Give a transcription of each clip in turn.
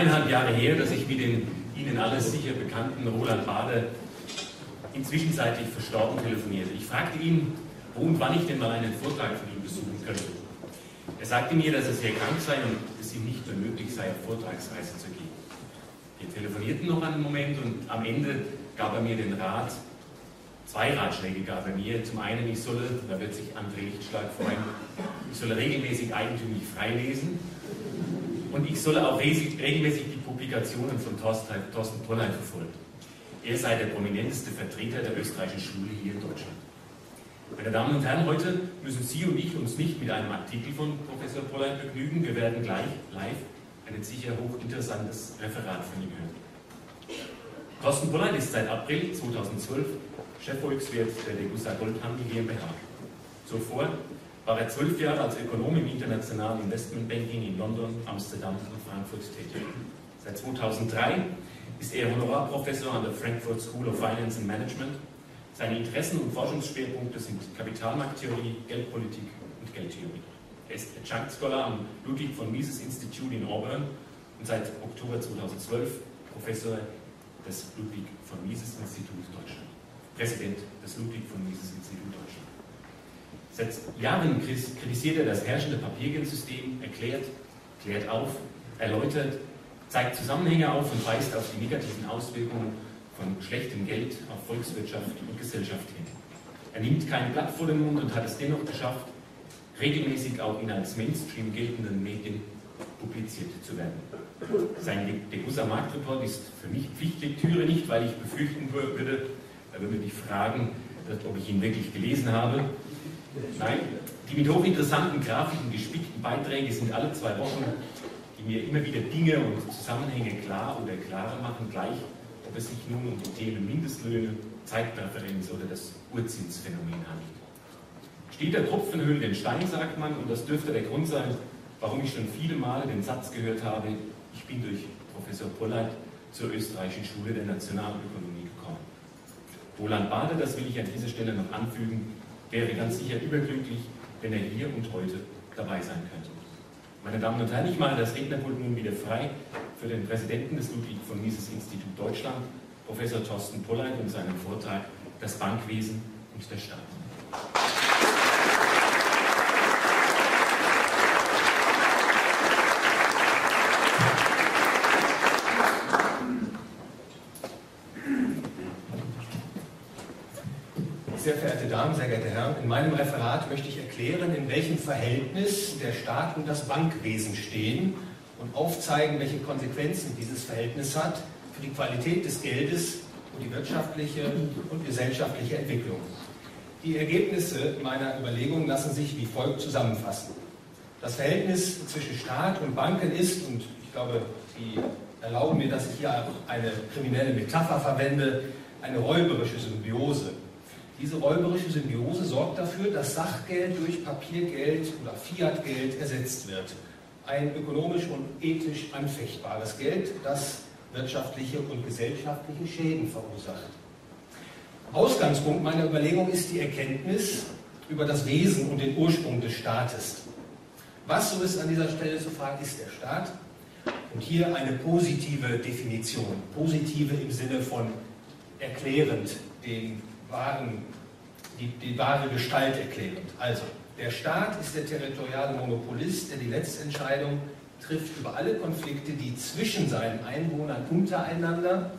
ungefähr zweieinhalb Jahre her, dass ich mit dem Ihnen alles sicher bekannten Roland Bade inzwischenzeitlich verstorben telefonierte. Ich fragte ihn, wo und wann ich denn mal einen Vortrag von ihm besuchen könnte. Er sagte mir, dass er sehr krank sei und es ihm nicht mehr möglich sei, auf Vortragsreise zu gehen. Wir telefonierten noch einen Moment und am Ende gab er mir den Rat, zwei Ratschläge gab er mir. Zum einen, ich solle, da wird sich André Lichtschlag freuen, ich solle regelmäßig eigentümlich freilesen und ich solle auch regelmäßig die Publikationen von Thorsten Polleit verfolgen. Er sei der prominenteste Vertreter der österreichischen Schule hier in Deutschland. Meine Damen und Herren, heute müssen Sie und ich uns nicht mit einem Artikel von Professor Polleit begnügen. Wir werden gleich live ein sicher hochinteressantes Referat von ihm hören. Thorsten Polleit ist seit April 2012 Chefvolkswirt der Degussa Goldhandel GmbH. Zuvor war er zwölf Jahre als Ökonom im internationalen Investmentbanking in London, Amsterdam und Frankfurt tätig. Seit 2003 ist er Honorarprofessor an der Frankfurt School of Finance and Management. Seine Interessen und Forschungsschwerpunkte sind Kapitalmarkttheorie, Geldpolitik und Geldtheorie. Er ist Adjunct Scholar am Ludwig von Mises Institute in Auburn und seit Oktober 2012 Professor des Ludwig von Mises Instituts Deutschland. Präsident des Ludwig von Mises Institut Deutschland. Seit Jahren kritisiert er das herrschende Papiergeldsystem, erklärt, klärt auf, erläutert, zeigt Zusammenhänge auf und weist auf die negativen Auswirkungen von schlechtem Geld auf Volkswirtschaft und Gesellschaft hin. Er nimmt kein Blatt vor den Mund und hat es dennoch geschafft, regelmäßig auch in als Mainstream geltenden Medien publiziert zu werden. Sein Degussa Marktreport ist für mich Pflichtlektüre nicht, weil ich befürchten würde, er würde mich fragen, ob ich ihn wirklich gelesen habe. Nein, die mit hochinteressanten Grafiken gespickten Beiträge sind alle zwei Wochen, die mir immer wieder Dinge und Zusammenhänge klar oder klarer machen, gleich ob es sich nun um die Themen Mindestlöhne, Zeitpräferenz oder das Urzinsphänomen handelt. Steht der Tropfen höhlt den Stein, sagt man, und das dürfte der Grund sein, warum ich schon viele Male den Satz gehört habe, ich bin durch Professor Polleit zur österreichischen Schule der Nationalökonomie gekommen. Roland Bade, das will ich an dieser Stelle noch anfügen, wäre ganz sicher überglücklich, wenn er hier und heute dabei sein könnte. Meine Damen und Herren, ich mache das Rednerpult nun wieder frei für den Präsidenten des Ludwig von Mises Institut Deutschland, Professor Thorsten Polleit, und seinen Vortrag Das Bankwesen und der Staat. Sehr verehrte Damen, sehr geehrte Herren, in meinem Referat möchte ich erklären, in welchem Verhältnis der Staat und das Bankwesen stehen und aufzeigen, welche Konsequenzen dieses Verhältnis hat für die Qualität des Geldes und die wirtschaftliche und gesellschaftliche Entwicklung. Die Ergebnisse meiner Überlegungen lassen sich wie folgt zusammenfassen. Das Verhältnis zwischen Staat und Banken ist, und ich glaube, Sie erlauben mir, dass ich hier auch eine kriminelle Metapher verwende, eine räuberische Symbiose. Diese räuberische Symbiose sorgt dafür, dass Sachgeld durch Papiergeld oder Fiatgeld ersetzt wird. Ein ökonomisch und ethisch anfechtbares Geld, das wirtschaftliche und gesellschaftliche Schäden verursacht. Ausgangspunkt meiner Überlegung ist die Erkenntnis über das Wesen und den Ursprung des Staates. Was, so ist an dieser Stelle zu fragen, ist der Staat? Und hier eine positive Definition. Positive im Sinne von erklärend, den wahren, die, die wahre Gestalt erklärend. Also, der Staat ist der territoriale Monopolist, der die Letztentscheidung trifft über alle Konflikte, die zwischen seinen Einwohnern untereinander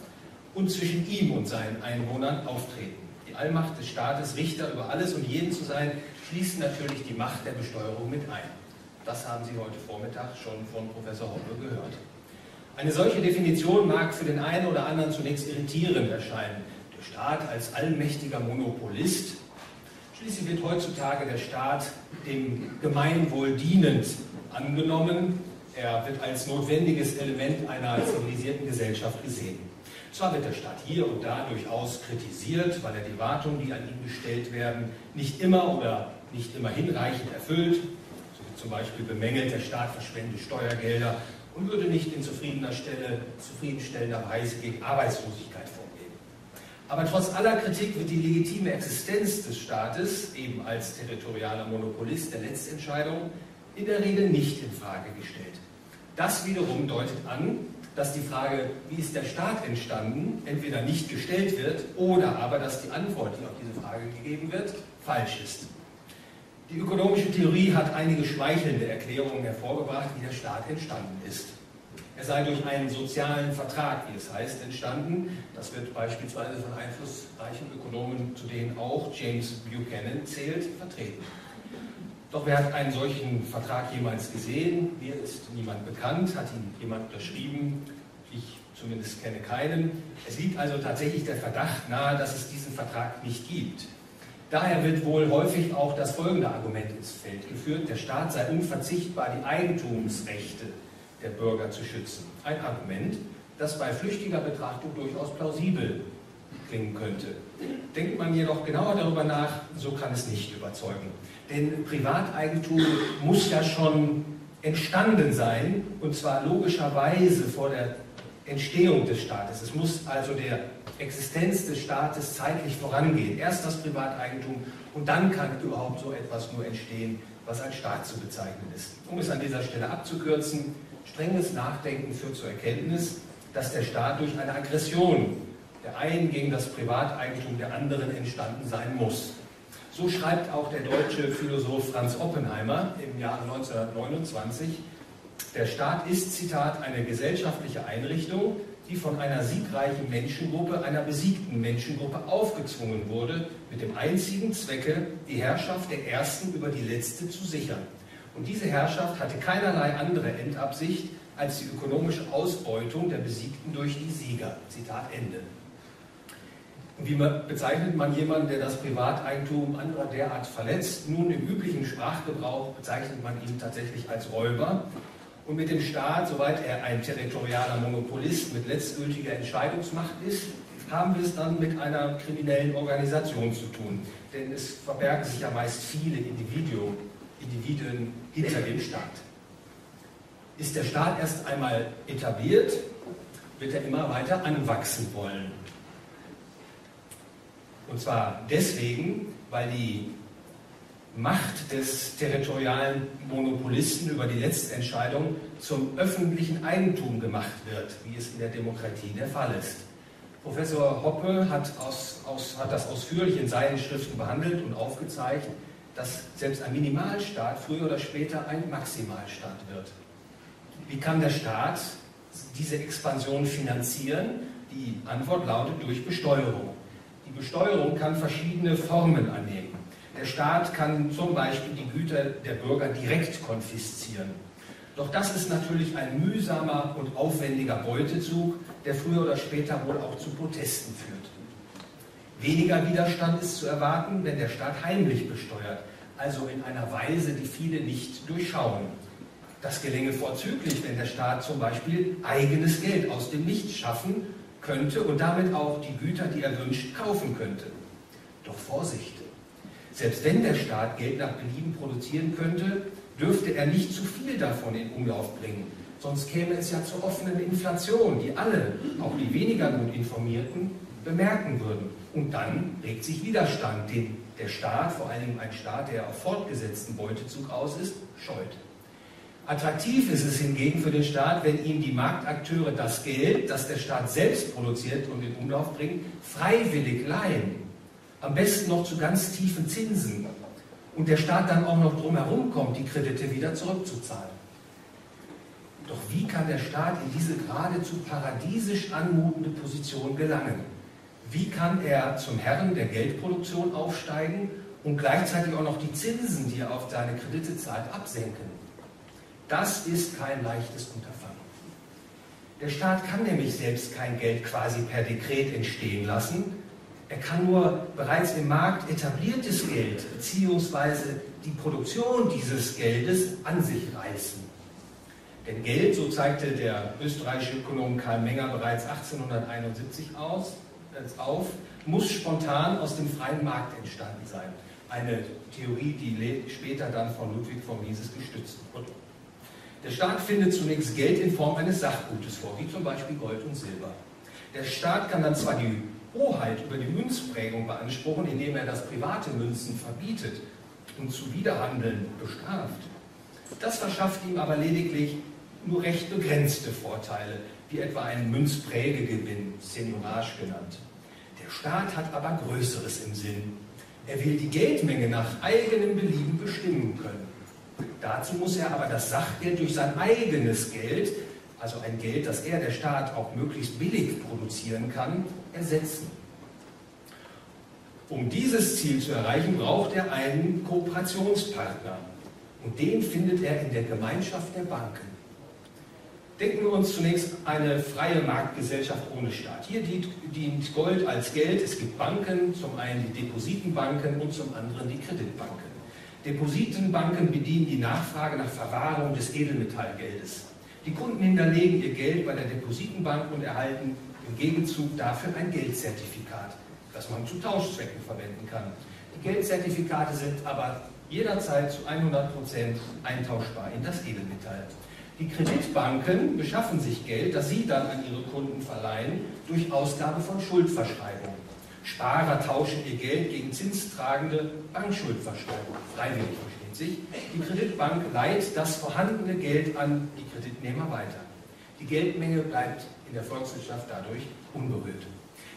und zwischen ihm und seinen Einwohnern auftreten. Die Allmacht des Staates, Richter über alles und jeden zu sein, schließt natürlich die Macht der Besteuerung mit ein. Das haben Sie heute Vormittag schon von Professor Hoppe gehört. Eine solche Definition mag für den einen oder anderen zunächst irritierend erscheinen. Staat als allmächtiger Monopolist. Schließlich wird heutzutage der Staat dem Gemeinwohl dienend angenommen. Er wird als notwendiges Element einer zivilisierten Gesellschaft gesehen. Zwar wird der Staat hier und da durchaus kritisiert, weil er die Wartungen, die an ihn gestellt werden, nicht immer oder nicht immer hinreichend erfüllt. So wird zum Beispiel bemängelt, der Staat verschwende Steuergelder und würde nicht in zufriedener Stelle, zufriedenstellender Weise gegen Arbeitslosigkeit vorgehen. Aber trotz aller Kritik wird die legitime Existenz des Staates, eben als territorialer Monopolist der Letztentscheidung, in der Regel nicht in Frage gestellt. Das wiederum deutet an, dass die Frage, wie ist der Staat entstanden, entweder nicht gestellt wird oder aber, dass die Antwort, die auf diese Frage gegeben wird, falsch ist. Die ökonomische Theorie hat einige schmeichelnde Erklärungen hervorgebracht, wie der Staat entstanden ist. Er sei durch einen sozialen Vertrag, wie es heißt, entstanden. Das wird beispielsweise von einflussreichen Ökonomen, zu denen auch James Buchanan zählt, vertreten. Doch wer hat einen solchen Vertrag jemals gesehen? Mir ist niemand bekannt. Hat ihn jemand unterschrieben? Ich zumindest kenne keinen. Es liegt also tatsächlich der Verdacht nahe, dass es diesen Vertrag nicht gibt. Daher wird wohl häufig auch das folgende Argument ins Feld geführt, der Staat sei unverzichtbar, die Eigentumsrechte der Bürger zu schützen. Ein Argument, das bei flüchtiger Betrachtung durchaus plausibel klingen könnte. Denkt man jedoch genauer darüber nach, so kann es nicht überzeugen. Denn Privateigentum muss ja schon entstanden sein, und zwar logischerweise vor der Entstehung des Staates. Es muss also der Existenz des Staates zeitlich vorangehen. Erst das Privateigentum und dann kann überhaupt so etwas nur entstehen, was als Staat zu bezeichnen ist. Um es an dieser Stelle abzukürzen, strenges Nachdenken führt zur Erkenntnis, dass der Staat durch eine Aggression der einen gegen das Privateigentum der anderen entstanden sein muss. So schreibt auch der deutsche Philosoph Franz Oppenheimer im Jahre 1929, der Staat ist, Zitat, eine gesellschaftliche Einrichtung, die von einer siegreichen Menschengruppe einer besiegten Menschengruppe aufgezwungen wurde, mit dem einzigen Zwecke, die Herrschaft der Ersten über die Letzte zu sichern. Und diese Herrschaft hatte keinerlei andere Endabsicht als die ökonomische Ausbeutung der Besiegten durch die Sieger. Zitat Ende. Und wie bezeichnet man jemanden, der das Privateigentum anderer derart verletzt? Nun, im üblichen Sprachgebrauch bezeichnet man ihn tatsächlich als Räuber. Und mit dem Staat, soweit er ein territorialer Monopolist mit letztgültiger Entscheidungsmacht ist, haben wir es dann mit einer kriminellen Organisation zu tun. Denn es verbergen sich ja meist viele Individuen, Individuen hinter dem Staat. Ist der Staat erst einmal etabliert, wird er immer weiter anwachsen wollen. Und zwar deswegen, weil die Macht des territorialen Monopolisten über die Letztentscheidung zum öffentlichen Eigentum gemacht wird, wie es in der Demokratie der Fall ist. Professor Hoppe hat, aus, aus, hat das ausführlich in seinen Schriften behandelt und aufgezeigt, dass selbst ein Minimalstaat früher oder später ein Maximalstaat wird. Wie kann der Staat diese Expansion finanzieren? Die Antwort lautet durch Besteuerung. Die Besteuerung kann verschiedene Formen annehmen. Der Staat kann zum Beispiel die Güter der Bürger direkt konfiszieren. Doch das ist natürlich ein mühsamer und aufwendiger Beutezug, der früher oder später wohl auch zu Protesten führt. Weniger Widerstand ist zu erwarten, wenn der Staat heimlich besteuert, also in einer Weise, die viele nicht durchschauen. Das gelänge vorzüglich, wenn der Staat zum Beispiel eigenes Geld aus dem Nichts schaffen könnte und damit auch die Güter, die er wünscht, kaufen könnte. Doch Vorsicht! Selbst wenn der Staat Geld nach Belieben produzieren könnte, dürfte er nicht zu viel davon in Umlauf bringen. Sonst käme es ja zur offenen Inflation, die alle, auch die weniger gut informierten, bemerken würden. Und dann regt sich Widerstand, den der Staat, vor allem ein Staat, der auf fortgesetzten Beutezug aus ist, scheut. Attraktiv ist es hingegen für den Staat, wenn ihm die Marktakteure das Geld, das der Staat selbst produziert und in Umlauf bringt, freiwillig leihen. Am besten noch zu ganz tiefen Zinsen. Und der Staat dann auch noch drumherum kommt, die Kredite wieder zurückzuzahlen. Doch wie kann der Staat in diese geradezu paradiesisch anmutende Position gelangen? Wie kann er zum Herrn der Geldproduktion aufsteigen und gleichzeitig auch noch die Zinsen, die er auf seine Kredite zahlt, absenken? Das ist kein leichtes Unterfangen. Der Staat kann nämlich selbst kein Geld quasi per Dekret entstehen lassen. Er kann nur bereits im Markt etabliertes Geld bzw. die Produktion dieses Geldes an sich reißen. Denn Geld, so zeigte der österreichische Ökonom Karl Menger bereits 1871 aus, auf, muss spontan aus dem freien Markt entstanden sein. Eine Theorie, die später dann von Ludwig von Mises gestützt wurde. Der Staat findet zunächst Geld in Form eines Sachgutes vor, wie zum Beispiel Gold und Silber. Der Staat kann dann zwar die Hoheit über die Münzprägung beanspruchen, indem er das private Münzen verbietet und Zuwiderhandeln bestraft. Das verschafft ihm aber lediglich nur recht begrenzte Vorteile, wie etwa einen Münzprägegewinn, Seniorage genannt. Der Staat hat aber Größeres im Sinn. Er will die Geldmenge nach eigenem Belieben bestimmen können. Dazu muss er aber das Sachgeld durch sein eigenes Geld, also ein Geld, das er, der Staat, auch möglichst billig produzieren kann, ersetzen. Um dieses Ziel zu erreichen, braucht er einen Kooperationspartner. Und den findet er in der Gemeinschaft der Banken. Denken wir uns zunächst eine freie Marktgesellschaft ohne Staat. Hier dient Gold als Geld. Es gibt Banken, zum einen die Depositenbanken und zum anderen die Kreditbanken. Depositenbanken bedienen die Nachfrage nach Verwahrung des Edelmetallgeldes. Die Kunden hinterlegen ihr Geld bei der Depositenbank und erhalten im Gegenzug dafür ein Geldzertifikat, das man zu Tauschzwecken verwenden kann. Die Geldzertifikate sind aber jederzeit zu 100% eintauschbar in das Edelmetall. Die Kreditbanken beschaffen sich Geld, das sie dann an ihre Kunden verleihen, durch Ausgabe von Schuldverschreibungen. Sparer tauschen ihr Geld gegen zinstragende Bankschuldverschreibung. Freiwillig versteht sich. Die Kreditbank leiht das vorhandene Geld an die Kreditnehmer weiter. Die Geldmenge bleibt in der Volkswirtschaft dadurch unberührt.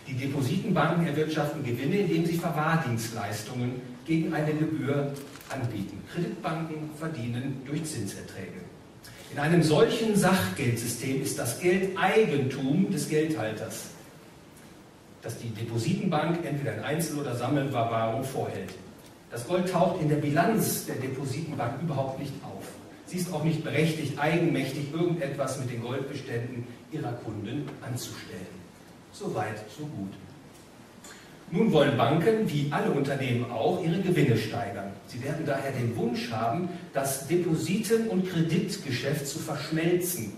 Die Depositenbanken erwirtschaften Gewinne, indem sie Verwahrdienstleistungen gegen eine Gebühr anbieten. Kreditbanken verdienen durch Zinserträge. In einem solchen Sachgeldsystem ist das Geld Eigentum des Geldhalters dass die Depositenbank entweder in Einzel- oder Sammelverwahrung vorhält. Das Gold taucht in der Bilanz der Depositenbank überhaupt nicht auf. Sie ist auch nicht berechtigt, eigenmächtig irgendetwas mit den Goldbeständen ihrer Kunden anzustellen. Soweit, so gut. Nun wollen Banken, wie alle Unternehmen auch, ihre Gewinne steigern. Sie werden daher den Wunsch haben, das Depositen- und Kreditgeschäft zu verschmelzen,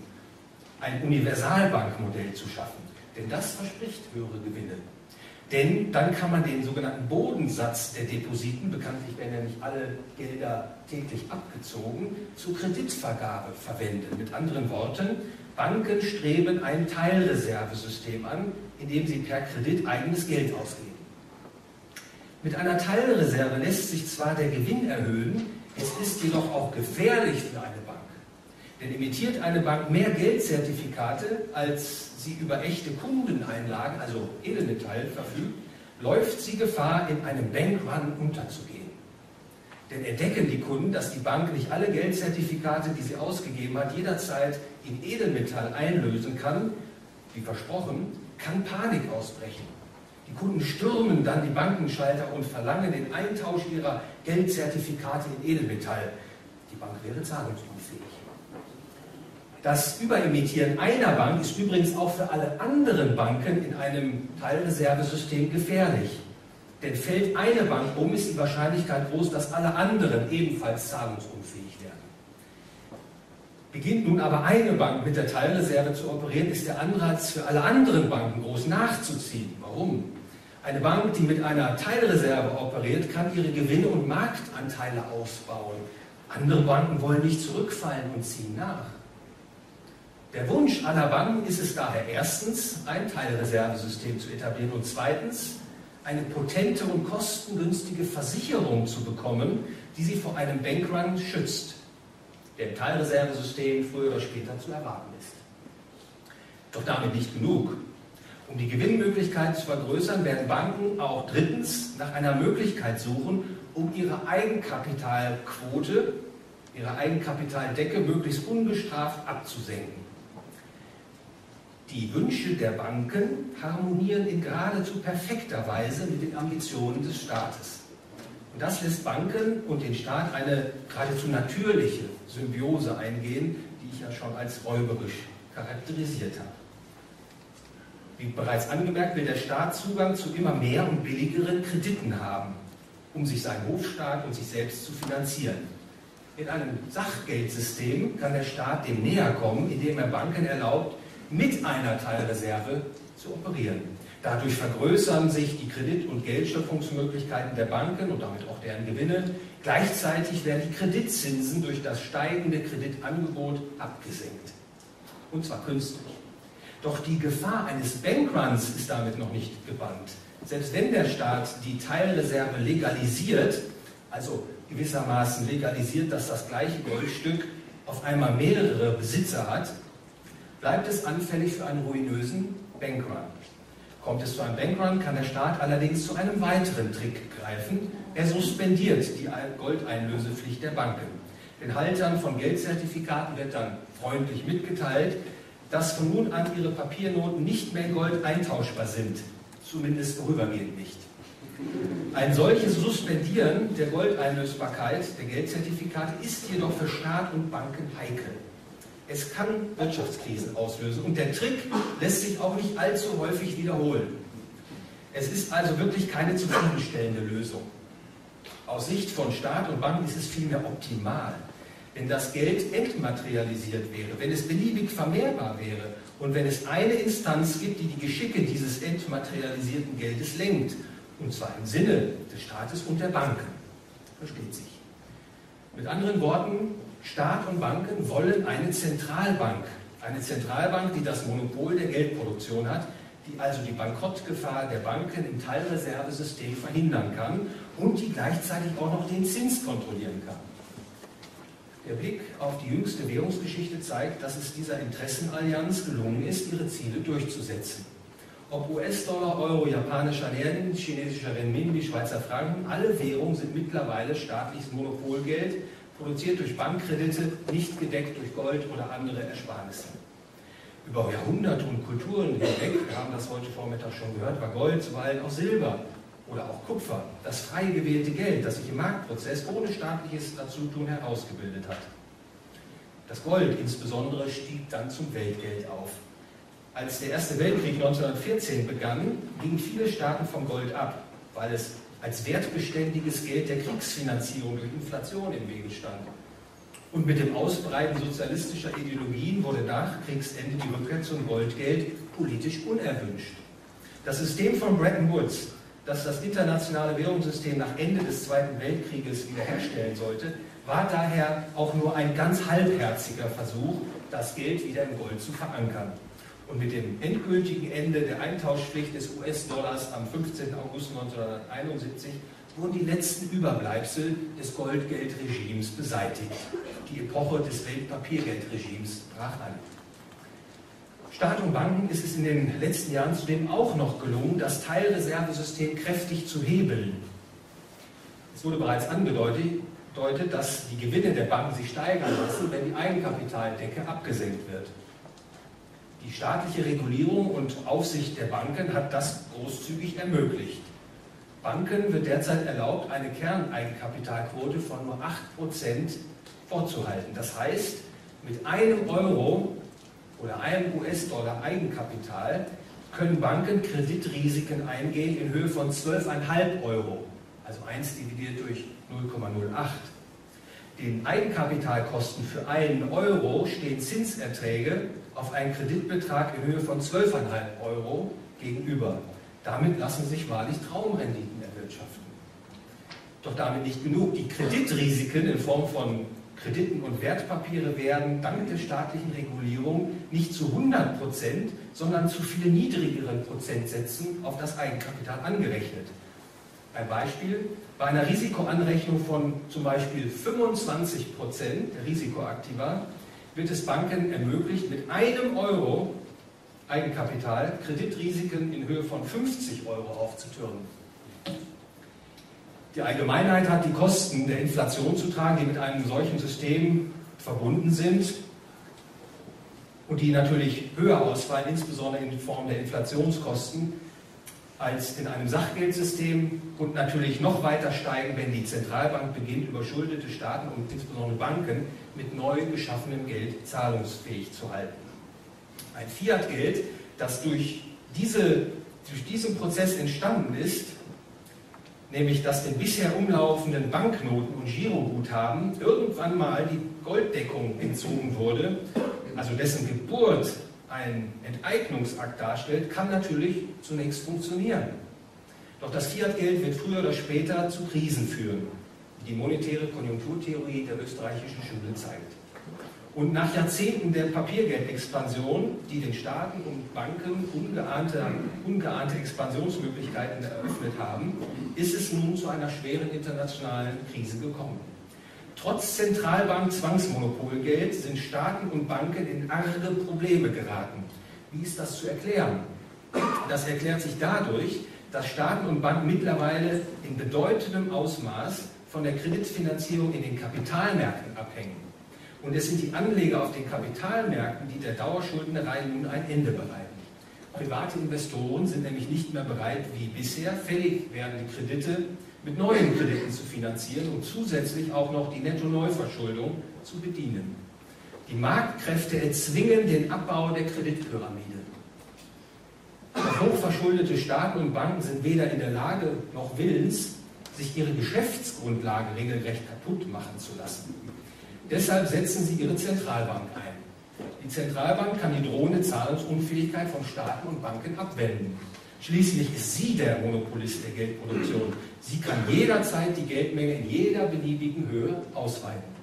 ein Universalbankmodell zu schaffen. Denn das verspricht höhere Gewinne. Denn dann kann man den sogenannten Bodensatz der Depositen, bekanntlich werden ja nicht alle Gelder täglich abgezogen, zur Kreditvergabe verwenden. Mit anderen Worten, Banken streben ein Teilreservesystem an, in dem sie per Kredit eigenes Geld ausgeben. Mit einer Teilreserve lässt sich zwar der Gewinn erhöhen, es ist jedoch auch gefährlich für eine Bank. Denn emittiert eine Bank mehr Geldzertifikate, als sie über echte Kundeneinlagen, also Edelmetall, verfügt, läuft sie Gefahr, in einem Bankrun unterzugehen. Denn entdecken die Kunden, dass die Bank nicht alle Geldzertifikate, die sie ausgegeben hat, jederzeit in Edelmetall einlösen kann, wie versprochen, kann Panik ausbrechen. Die Kunden stürmen dann die Bankenschalter und verlangen den Eintausch ihrer Geldzertifikate in Edelmetall. Die Bank wäre zahlungsunfähig. Das Überemittieren einer Bank ist übrigens auch für alle anderen Banken in einem Teilreservesystem gefährlich. Denn fällt eine Bank um, ist die Wahrscheinlichkeit groß, dass alle anderen ebenfalls zahlungsunfähig werden. Beginnt nun aber eine Bank mit der Teilreserve zu operieren, ist der Anreiz für alle anderen Banken groß nachzuziehen. Warum? Eine Bank, die mit einer Teilreserve operiert, kann ihre Gewinne und Marktanteile ausbauen. Andere Banken wollen nicht zurückfallen und ziehen nach. Der Wunsch aller Banken ist es daher erstens, ein Teilreservesystem zu etablieren und zweitens, eine potente und kostengünstige Versicherung zu bekommen, die sie vor einem Bankrun schützt, der im Teilreservesystem früher oder später zu erwarten ist. Doch damit nicht genug. Um die Gewinnmöglichkeiten zu vergrößern, werden Banken auch drittens nach einer Möglichkeit suchen, um ihre Eigenkapitalquote, ihre Eigenkapitaldecke möglichst ungestraft abzusenken. Die Wünsche der Banken harmonieren in geradezu perfekter Weise mit den Ambitionen des Staates. Und das lässt Banken und den Staat eine geradezu natürliche Symbiose eingehen, die ich ja schon als räuberisch charakterisiert habe. Wie bereits angemerkt, will der Staat Zugang zu immer mehr und billigeren Krediten haben, um sich seinen Hofstaat und sich selbst zu finanzieren. In einem Sachgeldsystem kann der Staat dem näher kommen, indem er Banken erlaubt, mit einer Teilreserve zu operieren. Dadurch vergrößern sich die Kredit- und Geldschöpfungsmöglichkeiten der Banken und damit auch deren Gewinne. Gleichzeitig werden die Kreditzinsen durch das steigende Kreditangebot abgesenkt. Und zwar künstlich. Doch die Gefahr eines Bankruns ist damit noch nicht gebannt. Selbst wenn der Staat die Teilreserve legalisiert, also gewissermaßen legalisiert, dass das gleiche Goldstück auf einmal mehrere Besitzer hat, bleibt es anfällig für einen ruinösen Bankrun. Kommt es zu einem Bankrun, kann der Staat allerdings zu einem weiteren Trick greifen. Er suspendiert die Goldeinlösepflicht der Banken. Den Haltern von Geldzertifikaten wird dann freundlich mitgeteilt, dass von nun an ihre Papiernoten nicht mehr in Gold eintauschbar sind, zumindest vorübergehend nicht. Ein solches Suspendieren der Goldeinlösbarkeit der Geldzertifikate ist jedoch für Staat und Banken heikel. Es kann Wirtschaftskrisen auslösen und der Trick lässt sich auch nicht allzu häufig wiederholen. Es ist also wirklich keine zufriedenstellende Lösung. Aus Sicht von Staat und Banken ist es vielmehr optimal, wenn das Geld entmaterialisiert wäre, wenn es beliebig vermehrbar wäre und wenn es eine Instanz gibt, die die Geschicke dieses entmaterialisierten Geldes lenkt, und zwar im Sinne des Staates und der Banken. Versteht sich. Mit anderen Worten, Staat und Banken wollen eine Zentralbank. Eine Zentralbank, die das Monopol der Geldproduktion hat, die also die Bankrottgefahr der Banken im Teilreservesystem verhindern kann und die gleichzeitig auch noch den Zins kontrollieren kann. Der Blick auf die jüngste Währungsgeschichte zeigt, dass es dieser Interessenallianz gelungen ist, ihre Ziele durchzusetzen. Ob US-Dollar, Euro, japanischer Yen, chinesischer Renminbi, Schweizer Franken, alle Währungen sind mittlerweile staatliches Monopolgeld, produziert durch Bankkredite, nicht gedeckt durch Gold oder andere Ersparnisse. Über Jahrhunderte und Kulturen hinweg, wir haben das heute Vormittag schon gehört, war Gold zuweilen auch Silber oder auch Kupfer, das frei gewählte Geld, das sich im Marktprozess ohne staatliches Dazutun herausgebildet hat. Das Gold insbesondere stieg dann zum Weltgeld auf. Als der Erste Weltkrieg 1914 begann, gingen viele Staaten vom Gold ab, weil es als wertbeständiges Geld der Kriegsfinanzierung durch Inflation im Wege stand. Und mit dem Ausbreiten sozialistischer Ideologien wurde nach Kriegsende die Rückkehr zum Goldgeld politisch unerwünscht. Das System von Bretton Woods, das das internationale Währungssystem nach Ende des Zweiten Weltkrieges wiederherstellen sollte, war daher auch nur ein ganz halbherziger Versuch, das Geld wieder im Gold zu verankern. Und mit dem endgültigen Ende der Eintauschpflicht des US-Dollars am 15. August 1971 wurden die letzten Überbleibsel des Goldgeldregimes beseitigt. Die Epoche des Weltpapiergeldregimes brach an. Staat und Banken ist es in den letzten Jahren zudem auch noch gelungen, das Teilreservesystem kräftig zu hebeln. Es wurde bereits angedeutet, dass die Gewinne der Banken sich steigern lassen, wenn die Eigenkapitaldecke abgesenkt wird. Die staatliche Regulierung und Aufsicht der Banken hat das großzügig ermöglicht. Banken wird derzeit erlaubt, eine Kerneigenkapitalquote von nur 8% vorzuhalten. Das heißt, mit einem Euro oder einem US-Dollar Eigenkapital können Banken Kreditrisiken eingehen in Höhe von 12,5 Euro, also 1 dividiert durch 0,08. Den Eigenkapitalkosten für einen Euro stehen Zinserträge auf einen Kreditbetrag in Höhe von 12,5 Euro gegenüber. Damit lassen sich wahrlich Traumrenditen erwirtschaften. Doch damit nicht genug. Die Kreditrisiken in Form von Krediten und Wertpapiere werden dank der staatlichen Regulierung nicht zu 100 Prozent, sondern zu viel niedrigeren Prozentsätzen auf das Eigenkapital angerechnet. Ein Beispiel, bei einer Risikoanrechnung von zum Beispiel 25 Prozent der Risikoaktiva wird es Banken ermöglicht, mit einem Euro Eigenkapital Kreditrisiken in Höhe von 50 Euro aufzutürmen. Die Allgemeinheit hat die Kosten der Inflation zu tragen, die mit einem solchen System verbunden sind und die natürlich höher ausfallen, insbesondere in Form der Inflationskosten, als in einem Sachgeldsystem und natürlich noch weiter steigen, wenn die Zentralbank beginnt, überschuldete Staaten und insbesondere Banken mit neu geschaffenem Geld zahlungsfähig zu halten. Ein Fiat-Geld, das durch, diese, durch diesen Prozess entstanden ist, nämlich dass den bisher umlaufenden Banknoten und Giroguthaben irgendwann mal die Golddeckung entzogen wurde, also dessen Geburt ein Enteignungsakt darstellt, kann natürlich zunächst funktionieren. Doch das Fiat-Geld wird früher oder später zu Krisen führen, wie die monetäre Konjunkturtheorie der österreichischen Schule zeigt. Und nach Jahrzehnten der Papiergeldexpansion, die den Staaten und Banken ungeahnte, ungeahnte Expansionsmöglichkeiten eröffnet haben, ist es nun zu einer schweren internationalen Krise gekommen. Trotz Zentralbank Zwangsmonopolgeld sind Staaten und Banken in arge Probleme geraten. Wie ist das zu erklären? Das erklärt sich dadurch, dass Staaten und Banken mittlerweile in bedeutendem Ausmaß von der Kreditfinanzierung in den Kapitalmärkten abhängen. Und es sind die Anleger auf den Kapitalmärkten, die der Dauerschuldnerei nun ein Ende bereiten. Private Investoren sind nämlich nicht mehr bereit, wie bisher fällig werdende Kredite mit neuen Krediten zu finanzieren und zusätzlich auch noch die Netto-Neuverschuldung zu bedienen. Die Marktkräfte erzwingen den Abbau der Kreditpyramide. Hochverschuldete Staaten und Banken sind weder in der Lage noch willens, sich ihre Geschäftsgrundlage regelrecht kaputt machen zu lassen. Deshalb setzen sie ihre Zentralbank ein. Die Zentralbank kann die drohende Zahlungsunfähigkeit von Staaten und Banken abwenden. Schließlich ist sie der Monopolist der Geldproduktion. Sie kann jederzeit die Geldmenge in jeder beliebigen Höhe ausweiten.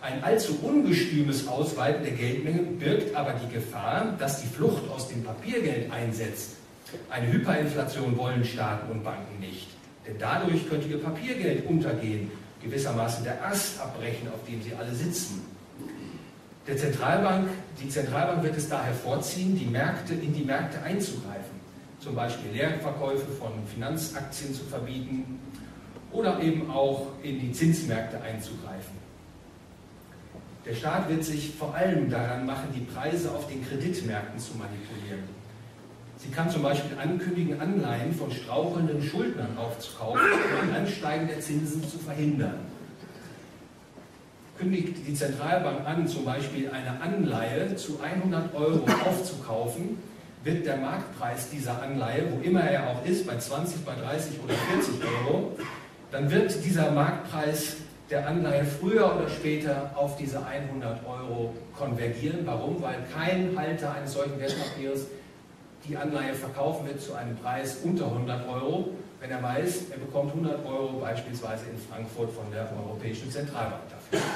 Ein allzu ungestümes Ausweiten der Geldmenge birgt aber die Gefahr, dass die Flucht aus dem Papiergeld einsetzt. Eine Hyperinflation wollen Staaten und Banken nicht. Denn dadurch könnte ihr Papiergeld untergehen gewissermaßen der Ast abbrechen, auf dem sie alle sitzen. Der Zentralbank, die Zentralbank wird es daher vorziehen, die Märkte, in die Märkte einzugreifen, zum Beispiel Leerverkäufe von Finanzaktien zu verbieten oder eben auch in die Zinsmärkte einzugreifen. Der Staat wird sich vor allem daran machen, die Preise auf den Kreditmärkten zu manipulieren. Sie kann zum Beispiel ankündigen, Anleihen von strauchelnden Schuldnern aufzukaufen, um ein Ansteigen der Zinsen zu verhindern. Kündigt die Zentralbank an, zum Beispiel eine Anleihe zu 100 Euro aufzukaufen, wird der Marktpreis dieser Anleihe, wo immer er auch ist, bei 20, bei 30 oder 40 Euro, dann wird dieser Marktpreis der Anleihe früher oder später auf diese 100 Euro konvergieren. Warum? Weil kein Halter eines solchen Wertpapiers die Anleihe verkaufen wird zu einem Preis unter 100 Euro, wenn er weiß, er bekommt 100 Euro beispielsweise in Frankfurt von der Europäischen Zentralbank dafür.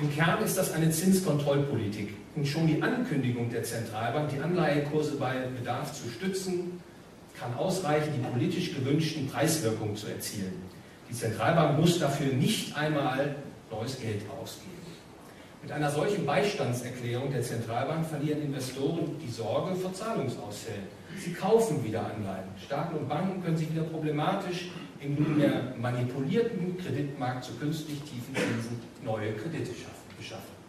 Im Kern ist das eine Zinskontrollpolitik und schon die Ankündigung der Zentralbank, die Anleihekurse bei Bedarf zu stützen, kann ausreichen, die politisch gewünschten Preiswirkungen zu erzielen. Die Zentralbank muss dafür nicht einmal neues Geld ausgeben. Mit einer solchen Beistandserklärung der Zentralbank verlieren Investoren die Sorge vor Zahlungsausfällen. Sie kaufen wieder Anleihen. Staaten und Banken können sich wieder problematisch im nunmehr manipulierten Kreditmarkt zu künstlich tiefen Zinsen neue Kredite beschaffen.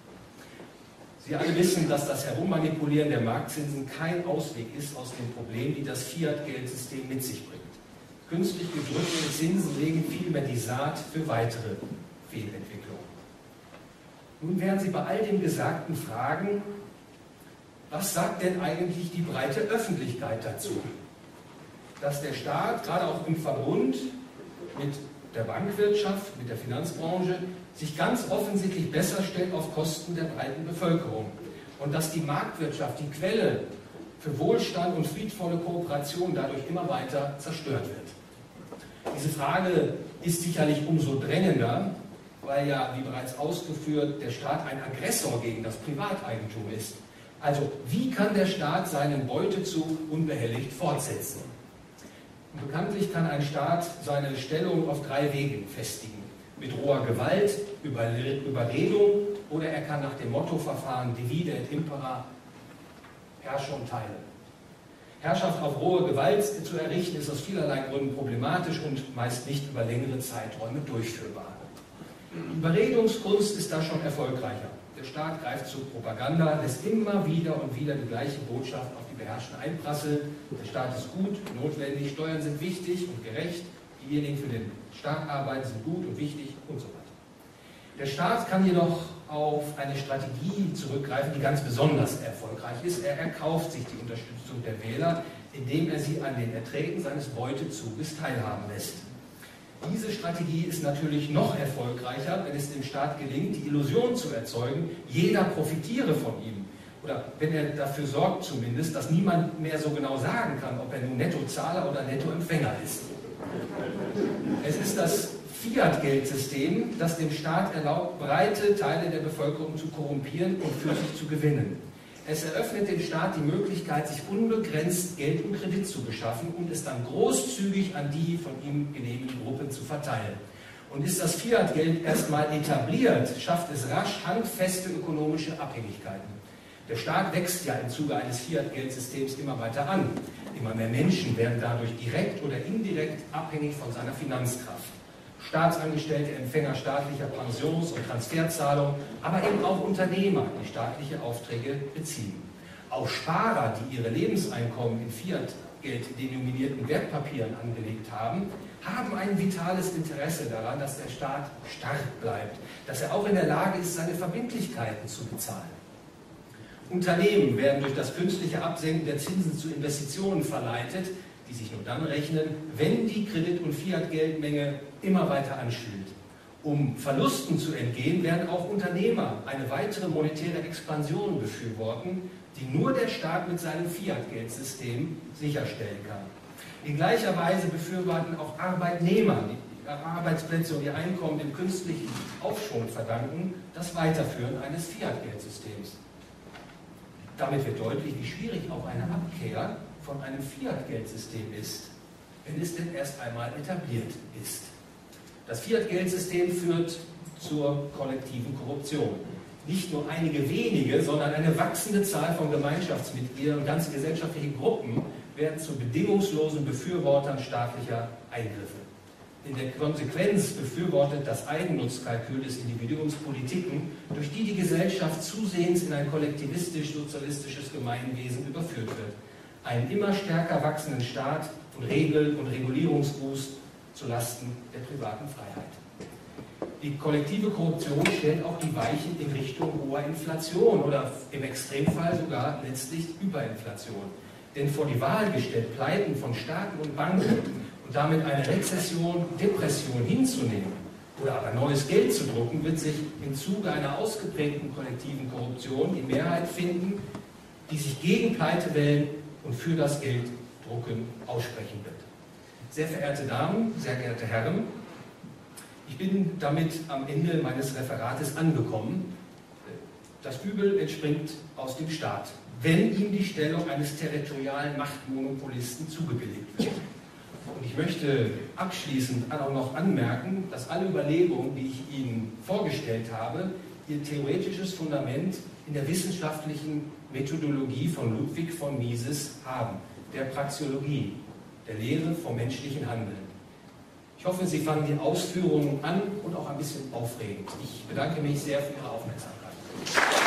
Sie alle wissen, dass das Herummanipulieren der Marktzinsen kein Ausweg ist aus den Problemen, die das Fiat-Geldsystem mit sich bringt. Künstlich gedrückte Zinsen legen vielmehr die Saat für weitere Fehlentwicklungen. Nun werden Sie bei all dem Gesagten fragen, was sagt denn eigentlich die breite Öffentlichkeit dazu? Dass der Staat, gerade auch im Verbund mit der Bankwirtschaft, mit der Finanzbranche, sich ganz offensichtlich besser stellt auf Kosten der breiten Bevölkerung. Und dass die Marktwirtschaft, die Quelle für Wohlstand und friedvolle Kooperation dadurch immer weiter zerstört wird. Diese Frage ist sicherlich umso drängender, weil ja, wie bereits ausgeführt, der Staat ein Aggressor gegen das Privateigentum ist. Also wie kann der Staat seinen Beutezug unbehelligt fortsetzen? Und bekanntlich kann ein Staat seine Stellung auf drei Wegen festigen. Mit roher Gewalt, Überredung oder er kann nach dem Mottoverfahren divide et impera herrsche und teile. Herrschaft auf rohe Gewalt zu errichten ist aus vielerlei Gründen problematisch und meist nicht über längere Zeiträume durchführbar. Überredungskunst ist da schon erfolgreicher. Der Staat greift zur Propaganda, lässt immer wieder und wieder die gleiche Botschaft auf die Beherrschten einprasseln. Der Staat ist gut, notwendig, Steuern sind wichtig und gerecht, diejenigen für den Staat arbeiten sind gut und wichtig und so weiter. Der Staat kann jedoch auf eine Strategie zurückgreifen, die ganz besonders erfolgreich ist. Er erkauft sich die Unterstützung der Wähler, indem er sie an den Erträgen seines Beutezuges teilhaben lässt. Diese Strategie ist natürlich noch erfolgreicher, wenn es dem Staat gelingt, die Illusion zu erzeugen, jeder profitiere von ihm. Oder wenn er dafür sorgt zumindest, dass niemand mehr so genau sagen kann, ob er nun Nettozahler oder Nettoempfänger ist. Es ist das Fiat-Geldsystem, das dem Staat erlaubt, breite Teile der Bevölkerung zu korrumpieren und für sich zu gewinnen. Es eröffnet dem Staat die Möglichkeit, sich unbegrenzt Geld und Kredit zu beschaffen und es dann großzügig an die von ihm genehmigten Gruppen zu verteilen. Und ist das Fiat-Geld erstmal etabliert, schafft es rasch handfeste ökonomische Abhängigkeiten. Der Staat wächst ja im Zuge eines Fiat-Geldsystems immer weiter an. Immer mehr Menschen werden dadurch direkt oder indirekt abhängig von seiner Finanzkraft. Staatsangestellte, Empfänger staatlicher Pensions- und Transferzahlungen, aber eben auch Unternehmer, die staatliche Aufträge beziehen. Auch Sparer, die ihre Lebenseinkommen in Fiat-Geld denominierten Wertpapieren angelegt haben, haben ein vitales Interesse daran, dass der Staat stark bleibt, dass er auch in der Lage ist, seine Verbindlichkeiten zu bezahlen. Unternehmen werden durch das künstliche Absenken der Zinsen zu Investitionen verleitet, die sich nur dann rechnen, wenn die Kredit- und Fiat-Geldmenge immer weiter anschwillt. Um Verlusten zu entgehen, werden auch Unternehmer eine weitere monetäre Expansion befürworten, die nur der Staat mit seinem Fiat-Geldsystem sicherstellen kann. In gleicher Weise befürworten auch Arbeitnehmer, die ihre Arbeitsplätze und ihr Einkommen dem künstlichen Aufschwung verdanken, das Weiterführen eines Fiat-Geldsystems. Damit wird deutlich, wie schwierig auch eine Abkehr von einem Fiat-Geldsystem ist, wenn es denn erst einmal etabliert ist. Das Fiat-Geldsystem führt zur kollektiven Korruption. Nicht nur einige wenige, sondern eine wachsende Zahl von Gemeinschaftsmitgliedern und ganze gesellschaftliche Gruppen werden zu bedingungslosen Befürwortern staatlicher Eingriffe. In der Konsequenz befürwortet das Eigennutzkalkül des Individuums Politiken, durch die die Gesellschaft zusehends in ein kollektivistisch-sozialistisches Gemeinwesen überführt wird. Einen immer stärker wachsenden Staat und Regel- und Regulierungsboost zulasten der privaten Freiheit. Die kollektive Korruption stellt auch die Weichen in Richtung hoher Inflation oder im Extremfall sogar letztlich Überinflation. Denn vor die Wahl gestellt, Pleiten von Staaten und Banken und damit eine Rezession, Depression hinzunehmen oder aber neues Geld zu drucken, wird sich im Zuge einer ausgeprägten kollektiven Korruption die Mehrheit finden, die sich gegen Pleitewellen und für das Gelddrucken aussprechen wird. Sehr verehrte Damen, sehr geehrte Herren, ich bin damit am Ende meines Referates angekommen. Das Übel entspringt aus dem Staat, wenn ihm die Stellung eines territorialen Machtmonopolisten zugebilligt wird. Und ich möchte abschließend auch noch anmerken, dass alle Überlegungen, die ich Ihnen vorgestellt habe, ihr theoretisches Fundament in der wissenschaftlichen Methodologie von Ludwig von Mises haben, der Praxiologie, der Lehre vom menschlichen Handeln. Ich hoffe, Sie fanden die Ausführungen an und auch ein bisschen aufregend. Ich bedanke mich sehr für Ihre Aufmerksamkeit.